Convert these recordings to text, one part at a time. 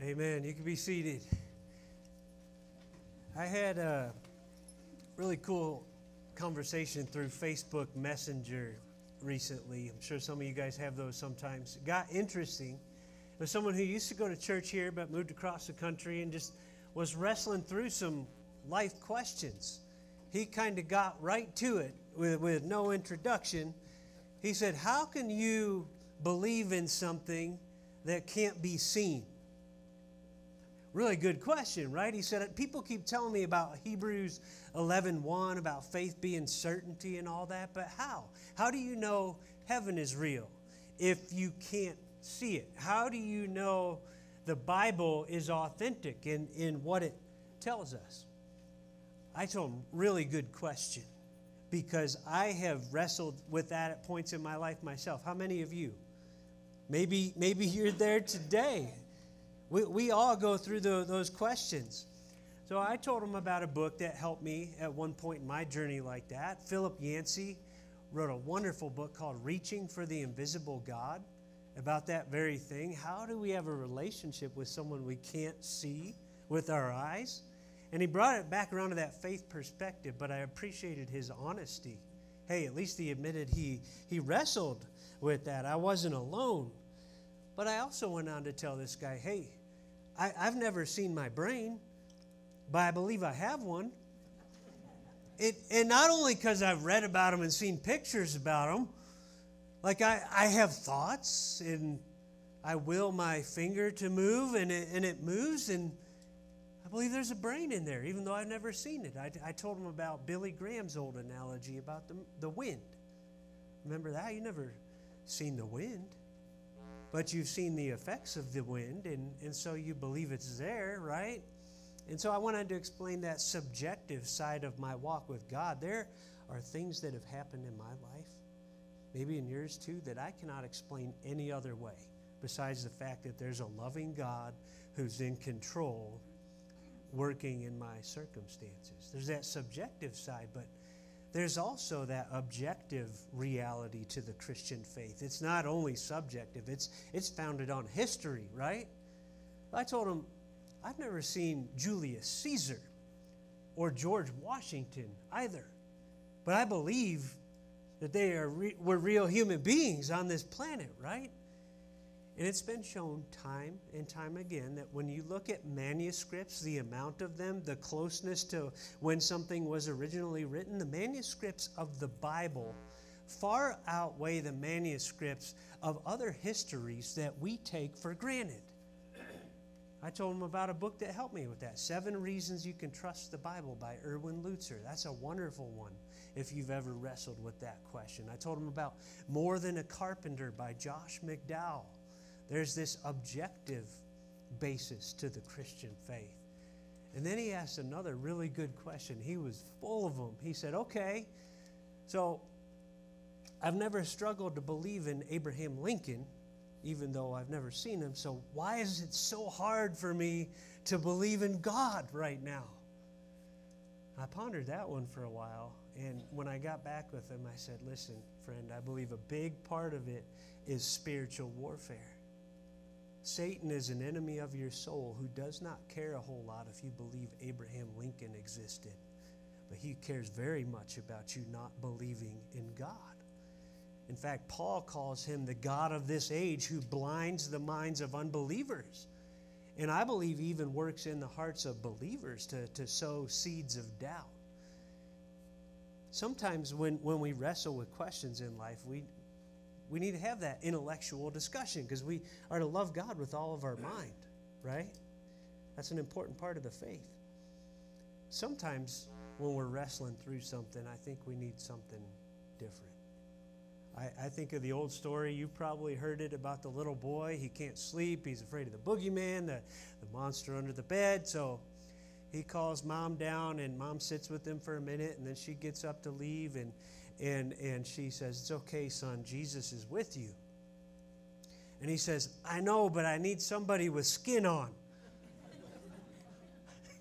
Amen. You can be seated. I had a really cool conversation through Facebook Messenger recently. I'm sure some of you guys have those sometimes. It got interesting. Was someone who used to go to church here but moved across the country and just was wrestling through some life questions. He kind of got right to it with, with no introduction. He said, How can you believe in something that can't be seen? Really good question, right? He said, People keep telling me about Hebrews 11 1, about faith being certainty and all that, but how? How do you know heaven is real if you can't see it? How do you know the Bible is authentic in, in what it tells us? I told him, really good question, because I have wrestled with that at points in my life myself. How many of you? Maybe, maybe you're there today. We, we all go through the, those questions. So I told him about a book that helped me at one point in my journey like that. Philip Yancey wrote a wonderful book called Reaching for the Invisible God about that very thing. How do we have a relationship with someone we can't see with our eyes? And he brought it back around to that faith perspective, but I appreciated his honesty. Hey, at least he admitted he, he wrestled with that. I wasn't alone. But I also went on to tell this guy, hey, I, I've never seen my brain, but I believe I have one. It, and not only because I've read about them and seen pictures about them, like I, I have thoughts and I will my finger to move and it, and it moves and I believe there's a brain in there, even though I've never seen it. I, I told him about Billy Graham's old analogy about the, the wind. Remember that? You never seen the wind, but you've seen the effects of the wind, and, and so you believe it's there, right? And so I wanted to explain that subjective side of my walk with God. There are things that have happened in my life, maybe in yours too, that I cannot explain any other way besides the fact that there's a loving God who's in control working in my circumstances. There's that subjective side, but there's also that objective reality to the Christian faith. It's not only subjective, it's, it's founded on history, right? I told him, I've never seen Julius Caesar or George Washington either, but I believe that they are re- were real human beings on this planet, right? And it's been shown time and time again that when you look at manuscripts, the amount of them, the closeness to when something was originally written, the manuscripts of the Bible far outweigh the manuscripts of other histories that we take for granted. I told him about a book that helped me with that Seven Reasons You Can Trust the Bible by Erwin Lutzer. That's a wonderful one if you've ever wrestled with that question. I told him about More Than a Carpenter by Josh McDowell. There's this objective basis to the Christian faith. And then he asked another really good question. He was full of them. He said, Okay, so I've never struggled to believe in Abraham Lincoln, even though I've never seen him. So why is it so hard for me to believe in God right now? I pondered that one for a while. And when I got back with him, I said, Listen, friend, I believe a big part of it is spiritual warfare. Satan is an enemy of your soul who does not care a whole lot if you believe Abraham Lincoln existed, but he cares very much about you not believing in God. In fact, Paul calls him the God of this age who blinds the minds of unbelievers. And I believe even works in the hearts of believers to, to sow seeds of doubt. Sometimes when, when we wrestle with questions in life, we, we need to have that intellectual discussion because we are to love God with all of our mind, right? That's an important part of the faith. Sometimes when we're wrestling through something, I think we need something different. I, I, think of the old story, you probably heard it about the little boy. He can't sleep, he's afraid of the boogeyman, the, the monster under the bed. So he calls mom down, and mom sits with him for a minute, and then she gets up to leave, and and, and she says, It's okay, son, Jesus is with you. And he says, I know, but I need somebody with skin on.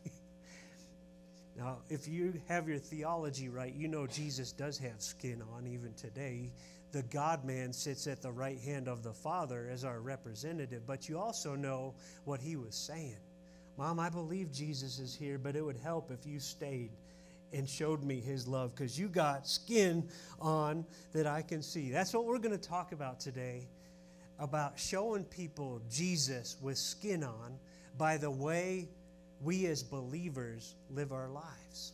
now, if you have your theology right, you know Jesus does have skin on even today. the God man sits at the right hand of the Father as our representative, but you also know what he was saying. Mom, I believe Jesus is here, but it would help if you stayed and showed me his love because you got skin on that I can see. That's what we're going to talk about today about showing people Jesus with skin on by the way we as believers live our lives.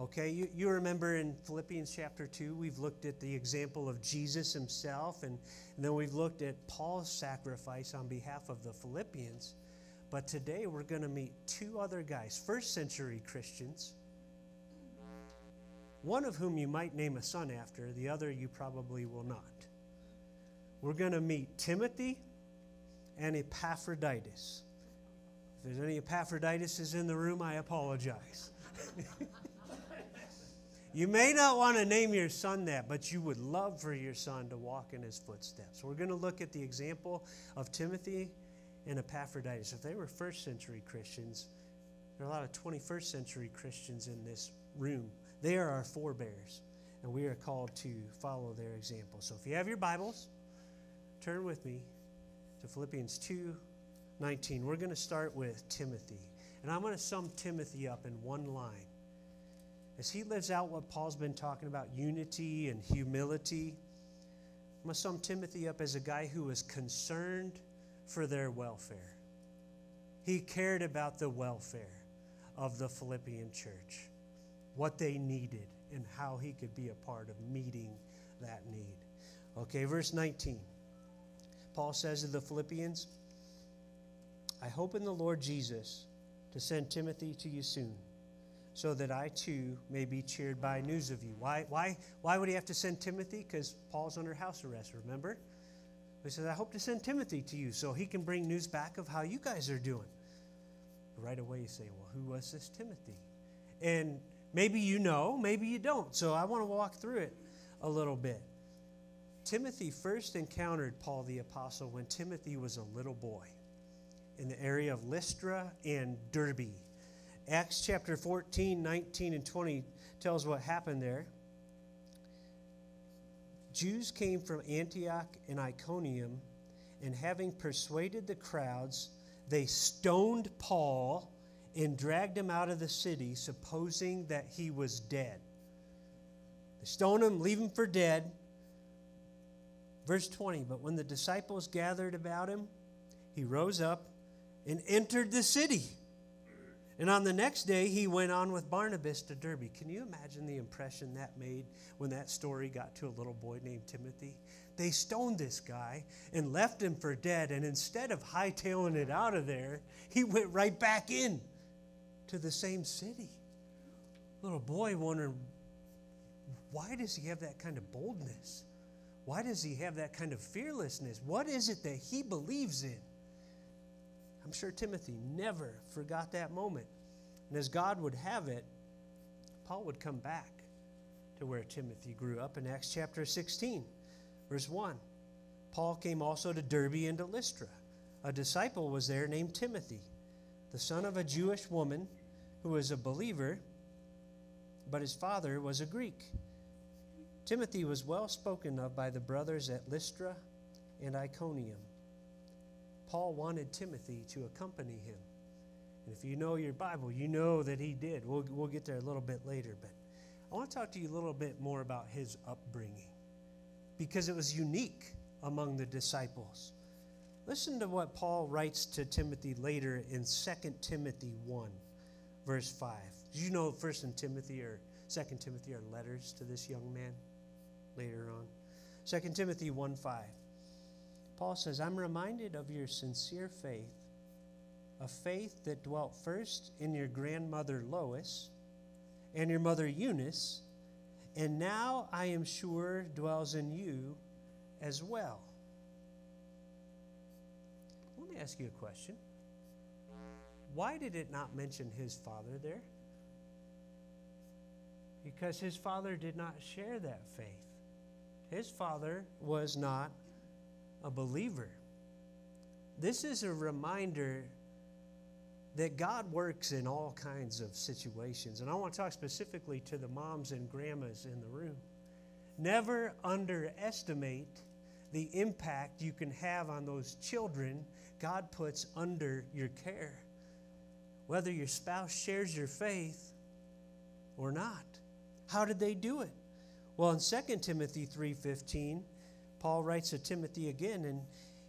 Okay, you, you remember in Philippians chapter 2, we've looked at the example of Jesus himself, and, and then we've looked at Paul's sacrifice on behalf of the Philippians. But today we're going to meet two other guys, first century Christians, one of whom you might name a son after, the other you probably will not. We're going to meet Timothy and Epaphroditus. If there's any Epaphroditus in the room, I apologize. You may not want to name your son that, but you would love for your son to walk in his footsteps. We're going to look at the example of Timothy and Epaphroditus. If they were first century Christians, there are a lot of 21st century Christians in this room. They are our forebears, and we are called to follow their example. So if you have your Bibles, turn with me to Philippians 2 19. We're going to start with Timothy. And I'm going to sum Timothy up in one line as he lives out what Paul's been talking about unity and humility, I'm going to sum Timothy up as a guy who was concerned for their welfare. He cared about the welfare of the Philippian church, what they needed, and how he could be a part of meeting that need. Okay, verse 19. Paul says to the Philippians, I hope in the Lord Jesus to send Timothy to you soon so that I too may be cheered by news of you. Why, why, why would he have to send Timothy? Because Paul's under house arrest, remember? He says, I hope to send Timothy to you so he can bring news back of how you guys are doing. Right away, you say, Well, who was this Timothy? And maybe you know, maybe you don't. So I want to walk through it a little bit. Timothy first encountered Paul the Apostle when Timothy was a little boy in the area of Lystra and Derbe Acts chapter 14, 19, and 20 tells what happened there. Jews came from Antioch and Iconium, and having persuaded the crowds, they stoned Paul and dragged him out of the city, supposing that he was dead. They stoned him, leave him for dead. Verse 20 But when the disciples gathered about him, he rose up and entered the city. And on the next day, he went on with Barnabas to Derbe. Can you imagine the impression that made when that story got to a little boy named Timothy? They stoned this guy and left him for dead. And instead of hightailing it out of there, he went right back in to the same city. Little boy wondering, why does he have that kind of boldness? Why does he have that kind of fearlessness? What is it that he believes in? I'm sure Timothy never forgot that moment. And as God would have it, Paul would come back to where Timothy grew up in Acts chapter 16, verse 1. Paul came also to Derbe and to Lystra. A disciple was there named Timothy, the son of a Jewish woman who was a believer, but his father was a Greek. Timothy was well spoken of by the brothers at Lystra and Iconium. Paul wanted Timothy to accompany him. And if you know your Bible, you know that he did. We'll, we'll get there a little bit later. But I want to talk to you a little bit more about his upbringing because it was unique among the disciples. Listen to what Paul writes to Timothy later in 2 Timothy 1, verse 5. Did you know 1 and Timothy or 2 Timothy are letters to this young man later on? 2 Timothy 1 5. Paul says, I'm reminded of your sincere faith, a faith that dwelt first in your grandmother Lois and your mother Eunice, and now I am sure dwells in you as well. Let me ask you a question. Why did it not mention his father there? Because his father did not share that faith. His father was not a believer. This is a reminder that God works in all kinds of situations. And I want to talk specifically to the moms and grandmas in the room. never underestimate the impact you can have on those children God puts under your care. Whether your spouse shares your faith or not. How did they do it? Well, in 2 Timothy 3:15, Paul writes to Timothy again and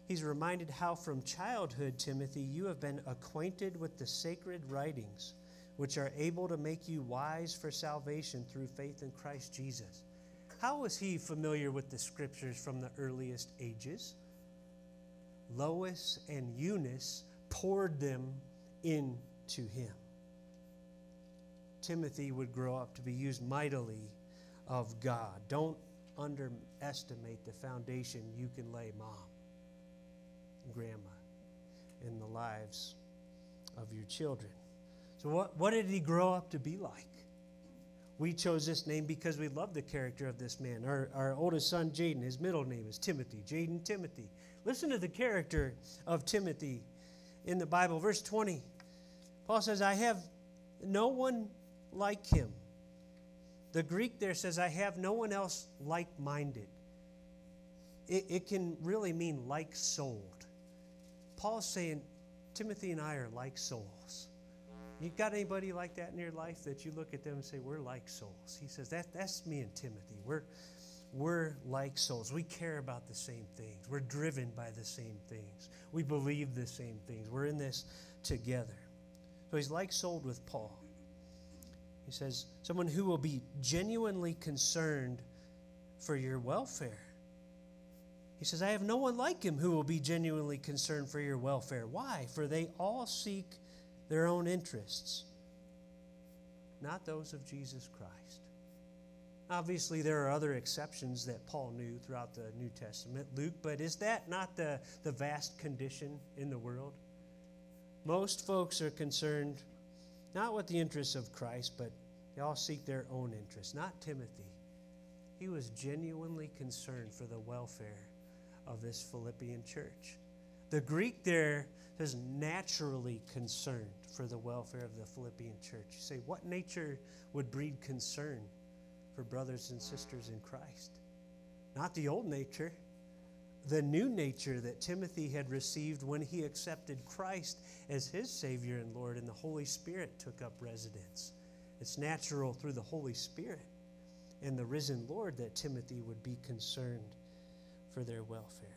he's reminded how from childhood Timothy you have been acquainted with the sacred writings which are able to make you wise for salvation through faith in Christ Jesus. How was he familiar with the scriptures from the earliest ages? Lois and Eunice poured them into him. Timothy would grow up to be used mightily of God. Don't underestimate the foundation you can lay, mom, grandma, in the lives of your children. So, what, what did he grow up to be like? We chose this name because we love the character of this man. Our, our oldest son, Jaden, his middle name is Timothy. Jaden Timothy. Listen to the character of Timothy in the Bible. Verse 20, Paul says, I have no one like him. The Greek there says, I have no one else like minded. It, it can really mean like souled. Paul's saying, Timothy and I are like souls. You got anybody like that in your life that you look at them and say, We're like souls? He says, that, That's me and Timothy. We're, we're like souls. We care about the same things. We're driven by the same things. We believe the same things. We're in this together. So he's like souled with Paul. He says, someone who will be genuinely concerned for your welfare. He says, I have no one like him who will be genuinely concerned for your welfare. Why? For they all seek their own interests, not those of Jesus Christ. Obviously, there are other exceptions that Paul knew throughout the New Testament, Luke, but is that not the, the vast condition in the world? Most folks are concerned not with the interests of Christ, but they all seek their own interests. Not Timothy. He was genuinely concerned for the welfare of this Philippian church. The Greek there is naturally concerned for the welfare of the Philippian church. You say, what nature would breed concern for brothers and sisters in Christ? Not the old nature, the new nature that Timothy had received when he accepted Christ as his Savior and Lord, and the Holy Spirit took up residence. It's natural through the Holy Spirit and the risen Lord that Timothy would be concerned for their welfare.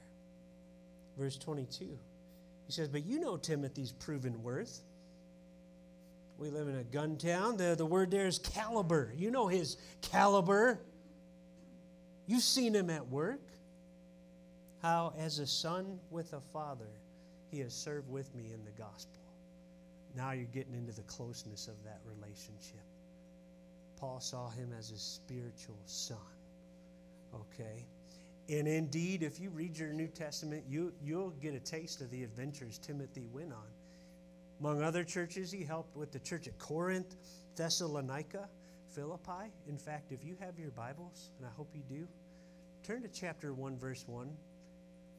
Verse 22, he says, But you know Timothy's proven worth. We live in a gun town. The, the word there is caliber. You know his caliber. You've seen him at work how, as a son with a father, he has served with me in the gospel. Now you're getting into the closeness of that relationship. Paul saw him as a spiritual son. Okay? And indeed, if you read your New Testament, you, you'll get a taste of the adventures Timothy went on. Among other churches, he helped with the church at Corinth, Thessalonica, Philippi. In fact, if you have your Bibles, and I hope you do, turn to chapter 1, verse 1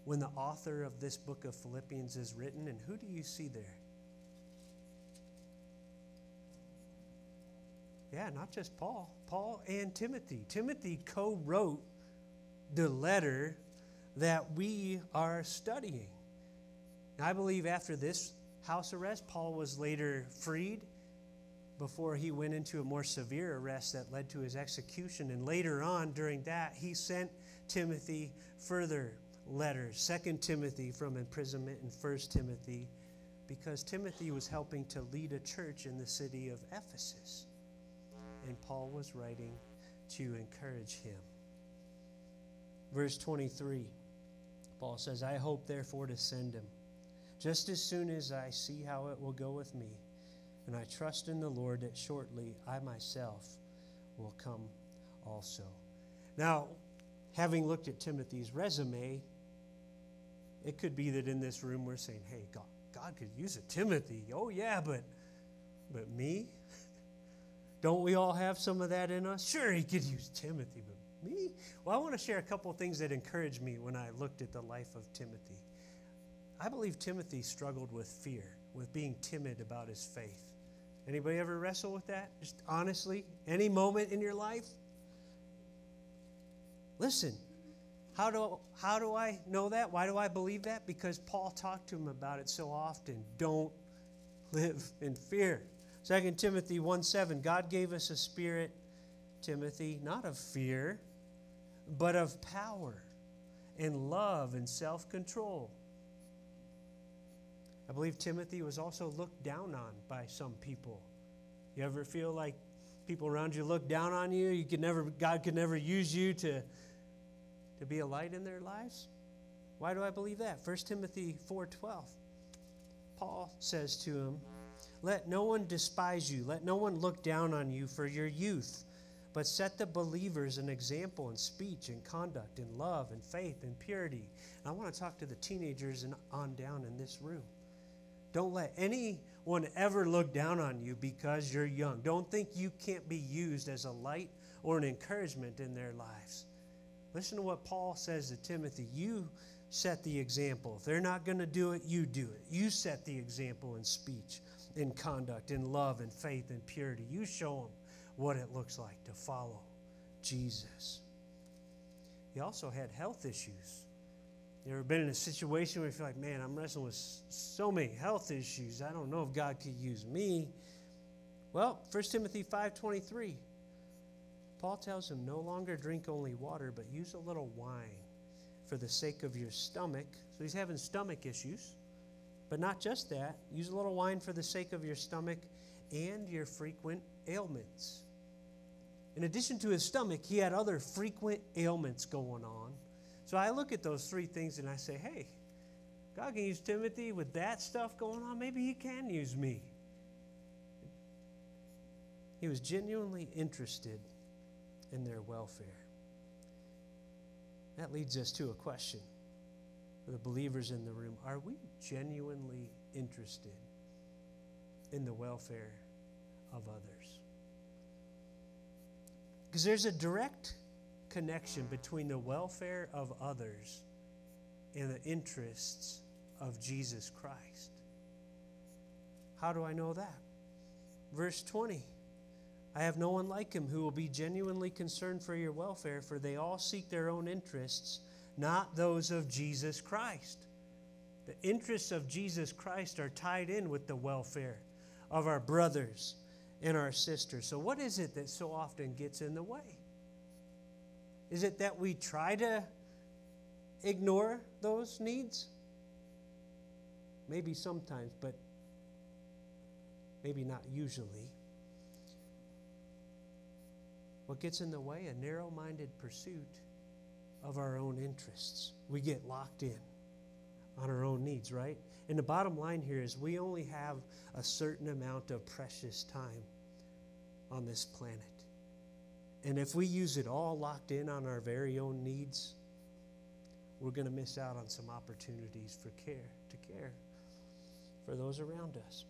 when the author of this book of Philippians is written, and who do you see there? Yeah, not just Paul, Paul and Timothy. Timothy co wrote the letter that we are studying. I believe after this house arrest, Paul was later freed before he went into a more severe arrest that led to his execution. And later on, during that, he sent Timothy further letters, Second Timothy from imprisonment and First Timothy, because Timothy was helping to lead a church in the city of Ephesus. And Paul was writing to encourage him. Verse 23, Paul says, I hope therefore to send him, just as soon as I see how it will go with me. And I trust in the Lord that shortly I myself will come also. Now, having looked at Timothy's resume, it could be that in this room we're saying, hey, God, God could use a Timothy. Oh, yeah, but, but me? Don't we all have some of that in us? Sure, he could use Timothy, but me? Well, I want to share a couple things that encouraged me when I looked at the life of Timothy. I believe Timothy struggled with fear, with being timid about his faith. Anybody ever wrestle with that? Just honestly, any moment in your life? Listen, how do, how do I know that? Why do I believe that? Because Paul talked to him about it so often. Don't live in fear. 2 Timothy 1 7, God gave us a spirit, Timothy, not of fear, but of power and love and self control. I believe Timothy was also looked down on by some people. You ever feel like people around you look down on you? You could never, God could never use you to, to be a light in their lives? Why do I believe that? 1 Timothy 4:12. Paul says to him, "Let no one despise you, let no one look down on you for your youth." but set the believers an example in speech and conduct, in love and faith and purity. And I want to talk to the teenagers and on down in this room. Don't let anyone ever look down on you because you're young. Don't think you can't be used as a light or an encouragement in their lives. Listen to what Paul says to Timothy. You set the example. If they're not going to do it, you do it. You set the example in speech, in conduct, in love, in faith, in purity. You show them what it looks like to follow Jesus. He also had health issues. You ever been in a situation where you feel like, man, I'm wrestling with so many health issues. I don't know if God could use me. Well, 1 Timothy 5:23. Paul tells him, no longer drink only water, but use a little wine for the sake of your stomach. So he's having stomach issues. But not just that, use a little wine for the sake of your stomach and your frequent ailments. In addition to his stomach, he had other frequent ailments going on. So I look at those three things and I say, hey, God can use Timothy with that stuff going on. Maybe he can use me. He was genuinely interested in their welfare. That leads us to a question for the believers in the room Are we genuinely interested in the welfare of others? Because there's a direct connection between the welfare of others and the interests of Jesus Christ. How do I know that? Verse 20 I have no one like him who will be genuinely concerned for your welfare, for they all seek their own interests, not those of Jesus Christ. The interests of Jesus Christ are tied in with the welfare of our brothers and our sisters. So, what is it that so often gets in the way? Is it that we try to ignore those needs? Maybe sometimes, but maybe not usually. What gets in the way? A narrow minded pursuit of our own interests. We get locked in on our own needs, right? And the bottom line here is we only have a certain amount of precious time on this planet. And if we use it all locked in on our very own needs, we're going to miss out on some opportunities for care, to care for those around us.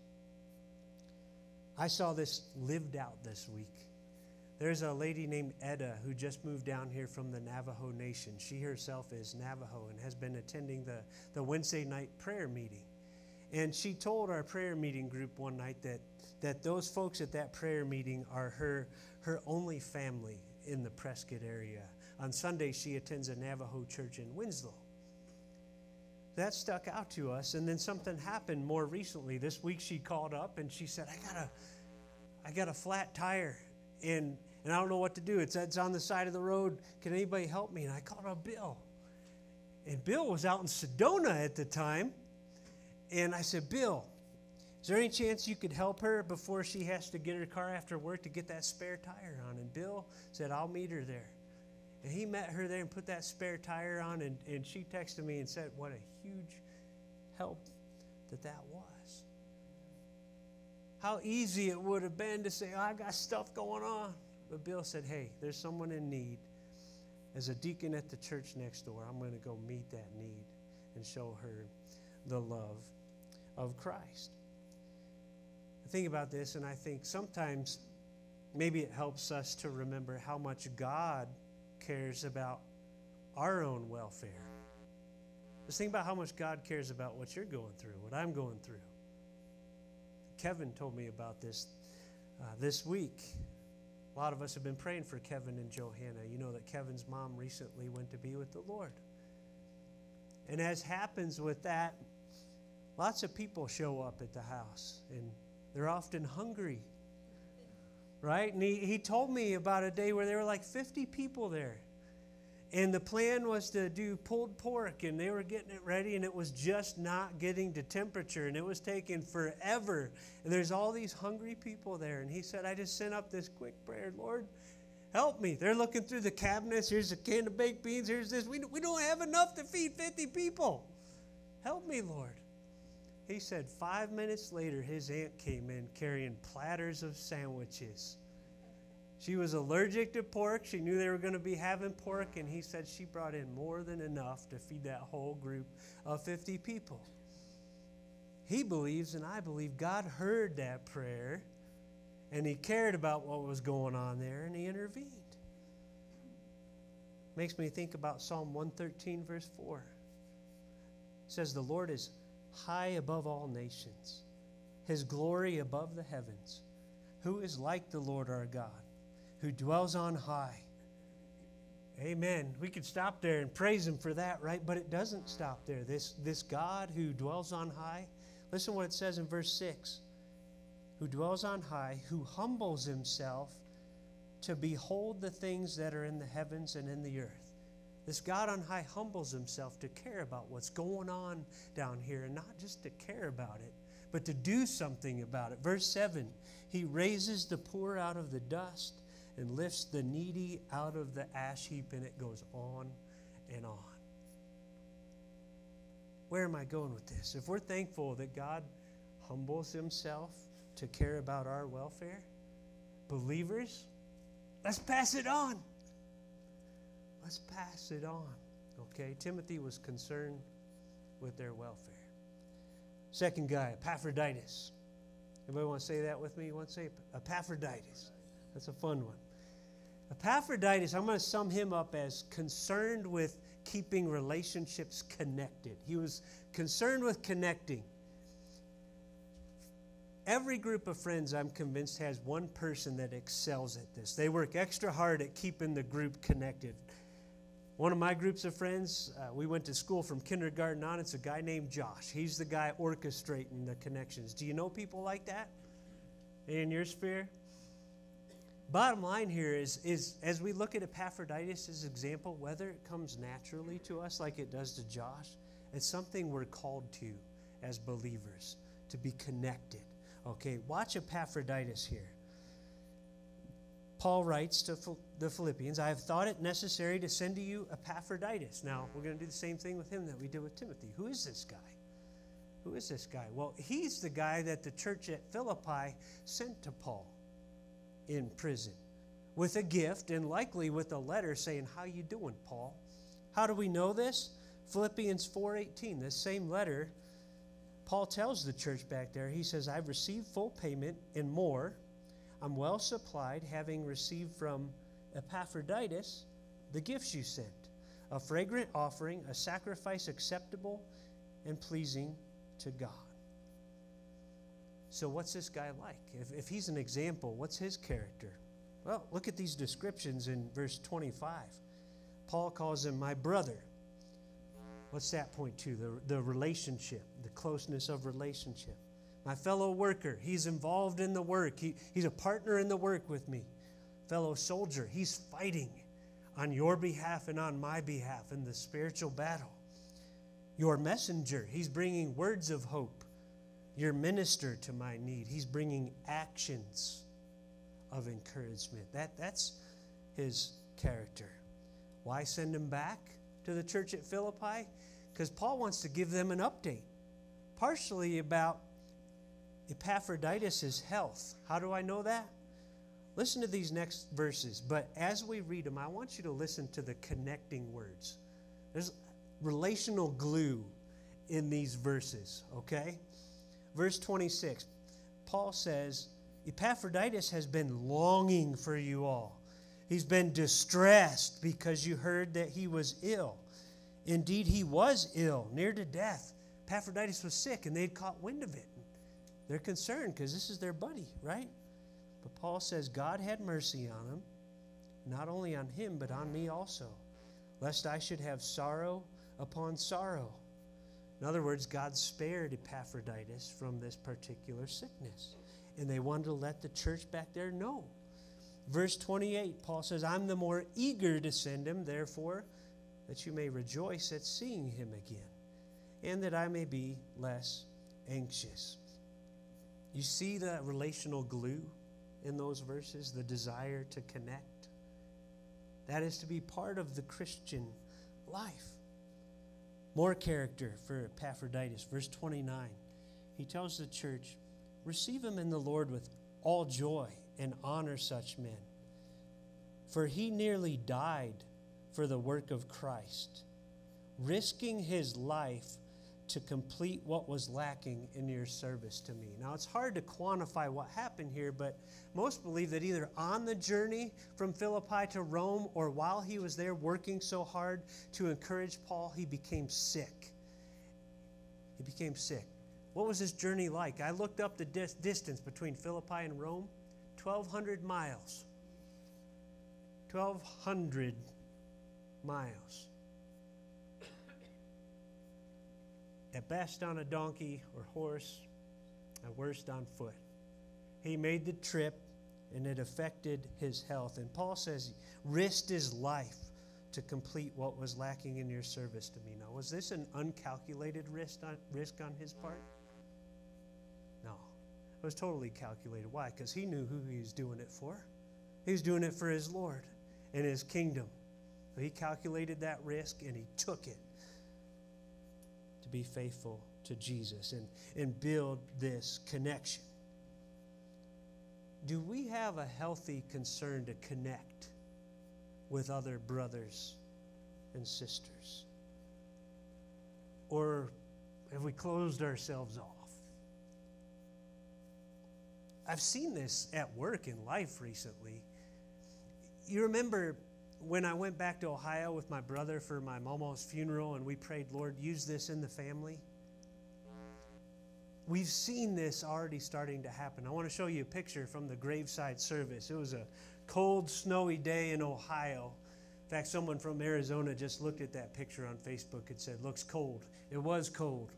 I saw this lived out this week. There's a lady named Etta who just moved down here from the Navajo Nation. She herself is Navajo and has been attending the, the Wednesday night prayer meeting. And she told our prayer meeting group one night that, that those folks at that prayer meeting are her, her only family in the Prescott area. On Sunday, she attends a Navajo church in Winslow. That stuck out to us, and then something happened more recently. This week, she called up and she said, "I got a, I got a flat tire, and and I don't know what to do. It's it's on the side of the road. Can anybody help me?" And I called up Bill, and Bill was out in Sedona at the time, and I said, Bill, is there any chance you could help her before she has to get her car after work to get that spare tire on? And Bill said, I'll meet her there. And he met her there and put that spare tire on, and, and she texted me and said, What a huge help that that was. How easy it would have been to say, oh, I got stuff going on. But Bill said, Hey, there's someone in need. As a deacon at the church next door, I'm going to go meet that need and show her the love of Christ. I think about this and I think sometimes maybe it helps us to remember how much God cares about our own welfare. Just think about how much God cares about what you're going through, what I'm going through. Kevin told me about this uh, this week. A lot of us have been praying for Kevin and Johanna. You know that Kevin's mom recently went to be with the Lord. And as happens with that, lots of people show up at the house and they're often hungry. Right? And he, he told me about a day where there were like 50 people there. And the plan was to do pulled pork, and they were getting it ready, and it was just not getting to temperature, and it was taking forever. And there's all these hungry people there. And he said, I just sent up this quick prayer, Lord, help me. They're looking through the cabinets. Here's a can of baked beans. Here's this. We, we don't have enough to feed 50 people. Help me, Lord. He said, five minutes later, his aunt came in carrying platters of sandwiches. She was allergic to pork. She knew they were going to be having pork, and he said she brought in more than enough to feed that whole group of 50 people. He believes, and I believe, God heard that prayer, and he cared about what was going on there, and he intervened. Makes me think about Psalm 113, verse 4. It says, The Lord is high above all nations, his glory above the heavens. Who is like the Lord our God? Who dwells on high. Amen. We could stop there and praise him for that, right? But it doesn't stop there. This, this God who dwells on high, listen what it says in verse 6 who dwells on high, who humbles himself to behold the things that are in the heavens and in the earth. This God on high humbles himself to care about what's going on down here, and not just to care about it, but to do something about it. Verse 7 He raises the poor out of the dust and lifts the needy out of the ash heap, and it goes on and on. Where am I going with this? If we're thankful that God humbles himself to care about our welfare, believers, let's pass it on. Let's pass it on. Okay? Timothy was concerned with their welfare. Second guy, Epaphroditus. Anybody want to say that with me? You want to say Epaphroditus? That's a fun one. Epaphroditus, I'm going to sum him up as concerned with keeping relationships connected. He was concerned with connecting. Every group of friends, I'm convinced, has one person that excels at this. They work extra hard at keeping the group connected. One of my groups of friends, uh, we went to school from kindergarten on. It's a guy named Josh. He's the guy orchestrating the connections. Do you know people like that in your sphere? Bottom line here is, is as we look at Epaphroditus' example, whether it comes naturally to us like it does to Josh, it's something we're called to as believers, to be connected. Okay, watch Epaphroditus here. Paul writes to the Philippians, I have thought it necessary to send to you Epaphroditus. Now, we're going to do the same thing with him that we did with Timothy. Who is this guy? Who is this guy? Well, he's the guy that the church at Philippi sent to Paul in prison with a gift and likely with a letter saying, How you doing, Paul? How do we know this? Philippians 4:18, this same letter, Paul tells the church back there, he says, I've received full payment and more. I'm well supplied, having received from Epaphroditus the gifts you sent a fragrant offering, a sacrifice acceptable and pleasing to God. So, what's this guy like? If, if he's an example, what's his character? Well, look at these descriptions in verse 25. Paul calls him my brother. What's that point to? The, the relationship, the closeness of relationship. My fellow worker, he's involved in the work, he, he's a partner in the work with me. Fellow soldier, he's fighting on your behalf and on my behalf in the spiritual battle. Your messenger, he's bringing words of hope your minister to my need. He's bringing actions of encouragement. That, that's his character. Why send him back to the church at Philippi? Because Paul wants to give them an update, partially about Epaphroditus' health. How do I know that? Listen to these next verses. But as we read them, I want you to listen to the connecting words. There's relational glue in these verses, okay? Verse 26, Paul says, Epaphroditus has been longing for you all. He's been distressed because you heard that he was ill. Indeed, he was ill, near to death. Epaphroditus was sick, and they'd caught wind of it. They're concerned because this is their buddy, right? But Paul says God had mercy on him, not only on him, but on me also, lest I should have sorrow upon sorrow. In other words, God spared Epaphroditus from this particular sickness. And they wanted to let the church back there know. Verse 28, Paul says, I'm the more eager to send him, therefore, that you may rejoice at seeing him again, and that I may be less anxious. You see the relational glue in those verses, the desire to connect? That is to be part of the Christian life. More character for Epaphroditus. Verse 29. He tells the church, Receive him in the Lord with all joy and honor such men. For he nearly died for the work of Christ, risking his life to complete what was lacking in your service to me. Now, it's hard to quantify what happened here, but most believe that either on the journey from Philippi to Rome or while he was there working so hard to encourage Paul, he became sick. He became sick. What was his journey like? I looked up the dis- distance between Philippi and Rome 1,200 miles. 1,200 miles. At best on a donkey or horse, at worst on foot. He made the trip and it affected his health. And Paul says he risked his life to complete what was lacking in your service to me. Now, was this an uncalculated risk on, risk on his part? No. It was totally calculated. Why? Because he knew who he was doing it for. He was doing it for his Lord and his kingdom. So he calculated that risk and he took it be faithful to Jesus and, and build this connection. Do we have a healthy concern to connect with other brothers and sisters? Or have we closed ourselves off? I've seen this at work in life recently. You remember when I went back to Ohio with my brother for my mama's funeral and we prayed, Lord, use this in the family? We've seen this already starting to happen. I want to show you a picture from the graveside service. It was a cold, snowy day in Ohio. In fact, someone from Arizona just looked at that picture on Facebook and said, Looks cold. It was cold.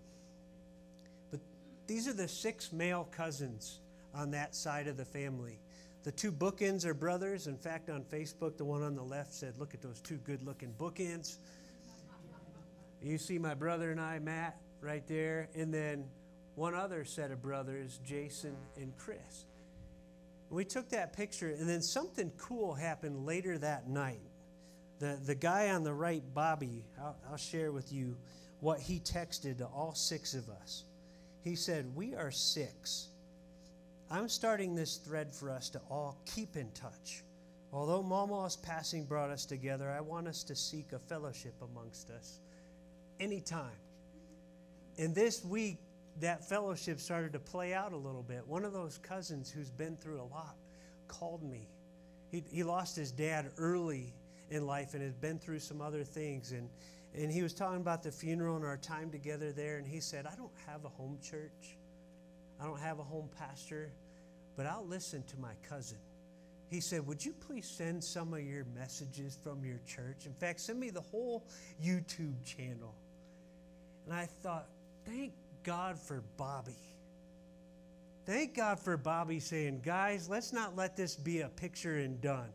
But these are the six male cousins on that side of the family. The two bookends are brothers. In fact, on Facebook, the one on the left said, Look at those two good looking bookends. You see my brother and I, Matt, right there. And then one other set of brothers, Jason and Chris. We took that picture, and then something cool happened later that night. The, the guy on the right, Bobby, I'll, I'll share with you what he texted to all six of us. He said, We are six I'm starting this thread for us to all keep in touch. Although Mama's passing brought us together, I want us to seek a fellowship amongst us anytime. And this week, that fellowship started to play out a little bit. One of those cousins who's been through a lot called me. He, he lost his dad early in life and had been through some other things. And, and he was talking about the funeral and our time together there. And he said, I don't have a home church. I don't have a home pastor, but I'll listen to my cousin. He said, Would you please send some of your messages from your church? In fact, send me the whole YouTube channel. And I thought, Thank God for Bobby. Thank God for Bobby saying, Guys, let's not let this be a picture and done.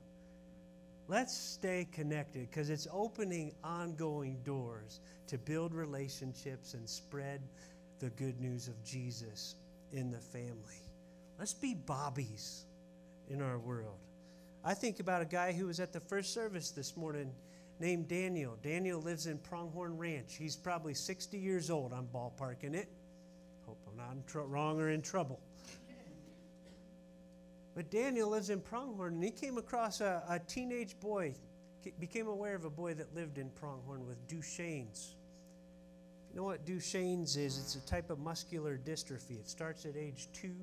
Let's stay connected because it's opening ongoing doors to build relationships and spread the good news of Jesus in the family. Let's be Bobbies in our world. I think about a guy who was at the first service this morning named Daniel. Daniel lives in Pronghorn Ranch. He's probably 60 years old. I'm ballparking it. Hope I'm not tr- wrong or in trouble. But Daniel lives in Pronghorn, and he came across a, a teenage boy, became aware of a boy that lived in Pronghorn with Duchenne's. You know what Duchenne's is? It's a type of muscular dystrophy. It starts at age two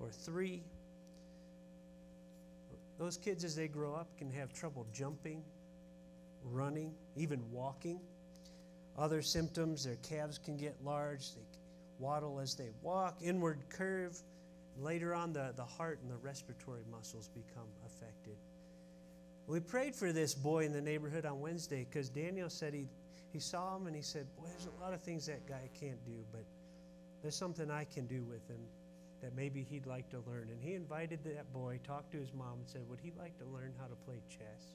or three. Those kids, as they grow up, can have trouble jumping, running, even walking. Other symptoms, their calves can get large, they waddle as they walk, inward curve, Later on, the, the heart and the respiratory muscles become affected. We prayed for this boy in the neighborhood on Wednesday because Daniel said he, he saw him and he said, Boy, there's a lot of things that guy can't do, but there's something I can do with him that maybe he'd like to learn. And he invited that boy, talked to his mom, and said, Would he like to learn how to play chess?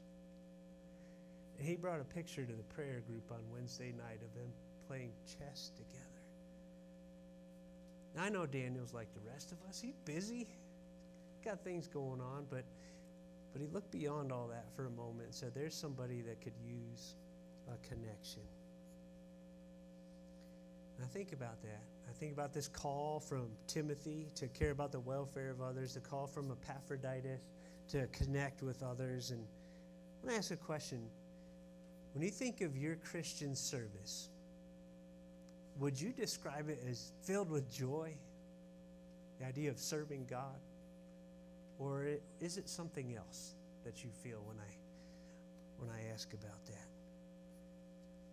And he brought a picture to the prayer group on Wednesday night of them playing chess together. Now, I know Daniel's like the rest of us. He's busy, got things going on, but but he looked beyond all that for a moment and said, There's somebody that could use a connection. I think about that. I think about this call from Timothy to care about the welfare of others, the call from Epaphroditus to connect with others. And I want to ask a question. When you think of your Christian service, would you describe it as filled with joy? The idea of serving God? Or is it something else that you feel when I when I ask about that?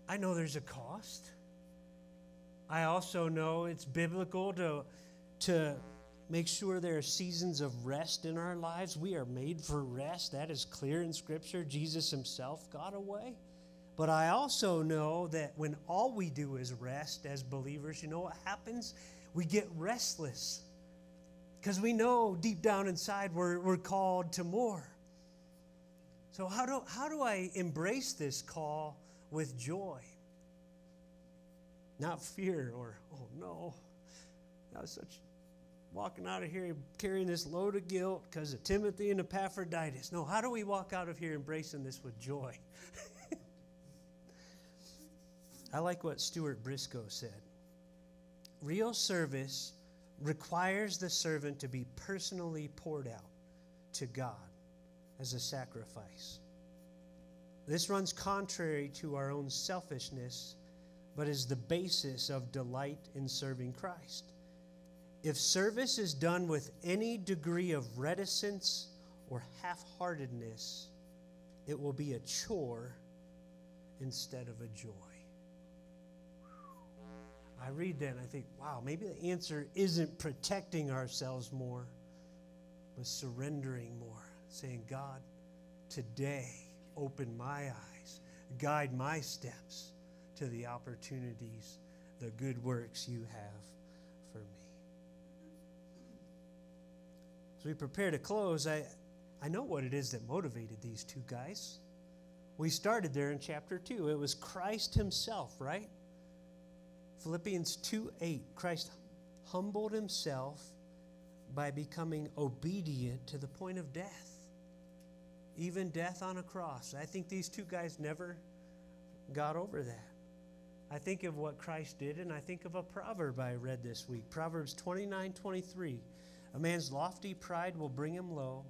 I know there's a cost. I also know it's biblical to to make sure there are seasons of rest in our lives. We are made for rest. That is clear in scripture. Jesus himself got away. But I also know that when all we do is rest as believers, you know what happens? We get restless because we know deep down inside we're, we're called to more. So, how do, how do I embrace this call with joy? Not fear or, oh no, that was such walking out of here carrying this load of guilt because of Timothy and Epaphroditus. No, how do we walk out of here embracing this with joy? I like what Stuart Briscoe said. Real service requires the servant to be personally poured out to God as a sacrifice. This runs contrary to our own selfishness, but is the basis of delight in serving Christ. If service is done with any degree of reticence or half heartedness, it will be a chore instead of a joy. I read that and I think, wow, maybe the answer isn't protecting ourselves more, but surrendering more. Saying, God, today open my eyes, guide my steps to the opportunities, the good works you have for me. As we prepare to close, I, I know what it is that motivated these two guys. We started there in chapter 2. It was Christ Himself, right? Philippians 2 8, Christ humbled himself by becoming obedient to the point of death, even death on a cross. I think these two guys never got over that. I think of what Christ did, and I think of a proverb I read this week Proverbs 29 23. A man's lofty pride will bring him low,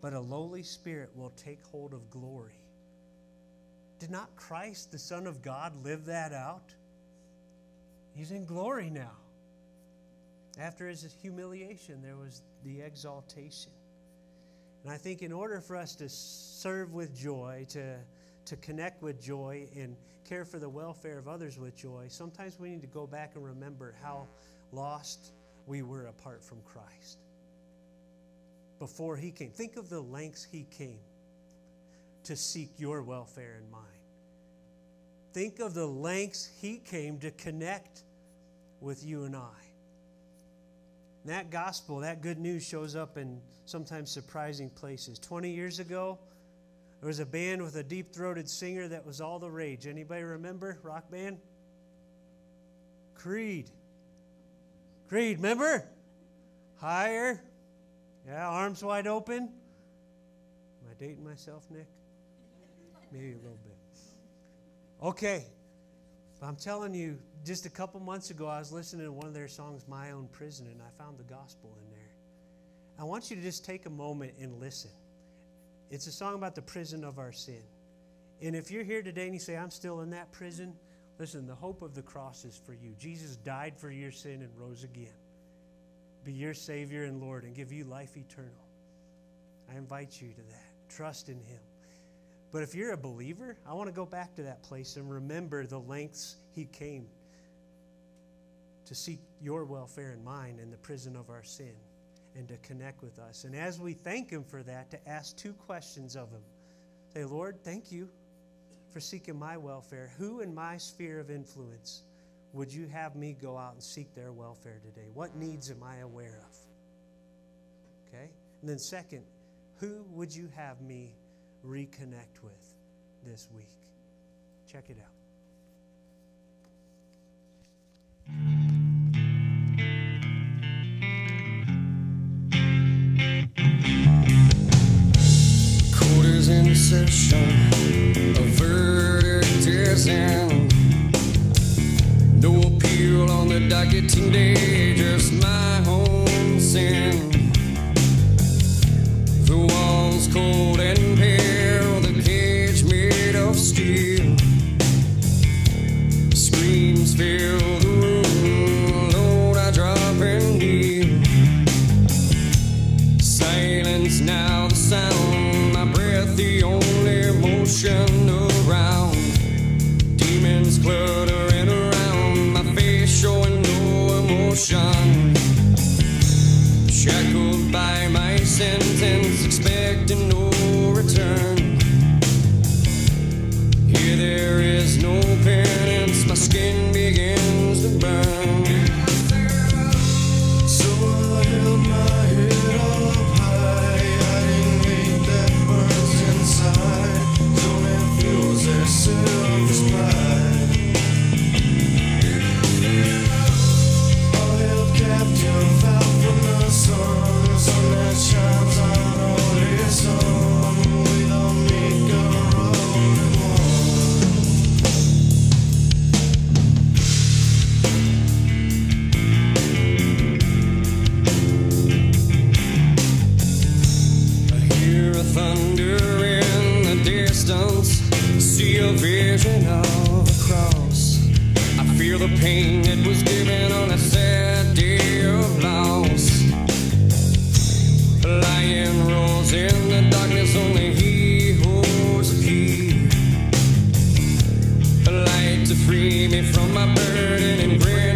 but a lowly spirit will take hold of glory. Did not Christ, the Son of God, live that out? He's in glory now. After his humiliation, there was the exaltation. And I think in order for us to serve with joy, to, to connect with joy, and care for the welfare of others with joy, sometimes we need to go back and remember how lost we were apart from Christ. Before he came, think of the lengths he came to seek your welfare and mine. Think of the lengths he came to connect with you and I. And that gospel, that good news shows up in sometimes surprising places. 20 years ago, there was a band with a deep throated singer that was all the rage. Anybody remember? Rock band? Creed. Creed, remember? Higher. Yeah, arms wide open. Am I dating myself, Nick? Maybe a little bit. Okay. I'm telling you, just a couple months ago, I was listening to one of their songs, My Own Prison, and I found the gospel in there. I want you to just take a moment and listen. It's a song about the prison of our sin. And if you're here today and you say, I'm still in that prison, listen, the hope of the cross is for you. Jesus died for your sin and rose again. Be your Savior and Lord and give you life eternal. I invite you to that. Trust in Him. But if you're a believer, I want to go back to that place and remember the lengths He came to seek your welfare and mine in the prison of our sin. and to connect with us. And as we thank Him for that, to ask two questions of Him. Say, Lord, thank you for seeking my welfare. Who in my sphere of influence would you have me go out and seek their welfare today? What needs am I aware of? Okay? And then, second, who would you have me reconnect with this week? Check it out. In session, a verdict is in. No appeal on the docket today, just my own sin. The walls cold sentence, to free me from my burden and grant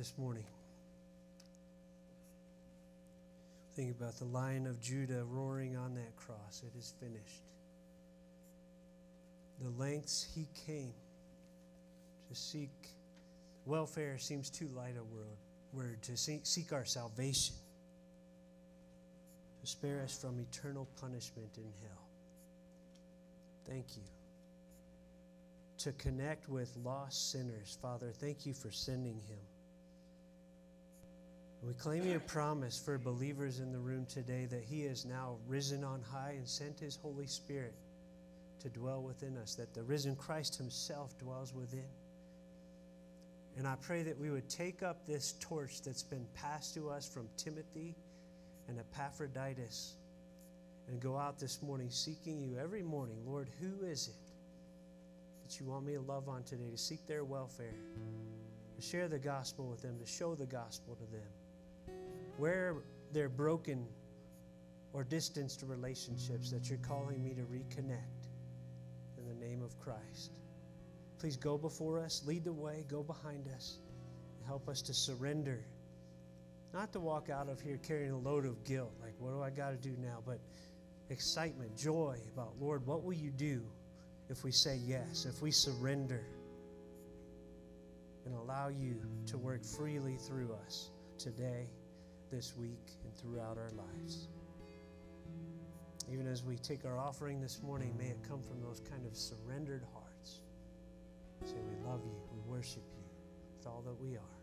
this morning, think about the lion of Judah roaring on that cross. It is finished. The lengths he came to seek welfare seems too light a word, word to seek, seek our salvation, to spare us from eternal punishment in hell. Thank you to connect with lost sinners. Father, thank you for sending him. We claim your promise for believers in the room today that he is now risen on high and sent his Holy Spirit to dwell within us, that the risen Christ himself dwells within. And I pray that we would take up this torch that's been passed to us from Timothy and Epaphroditus and go out this morning seeking you every morning. Lord, who is it? that you want me to love on today, to seek their welfare, to share the gospel with them, to show the gospel to them. Where they're broken or distanced relationships that you're calling me to reconnect in the name of Christ. Please go before us, lead the way, go behind us, help us to surrender. Not to walk out of here carrying a load of guilt, like, what do I got to do now? But excitement, joy about, Lord, what will you do? if we say yes, if we surrender and allow you to work freely through us today, this week, and throughout our lives. Even as we take our offering this morning, may it come from those kind of surrendered hearts. Say, we love you, we worship you with all that we are.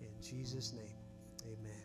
In Jesus' name, amen.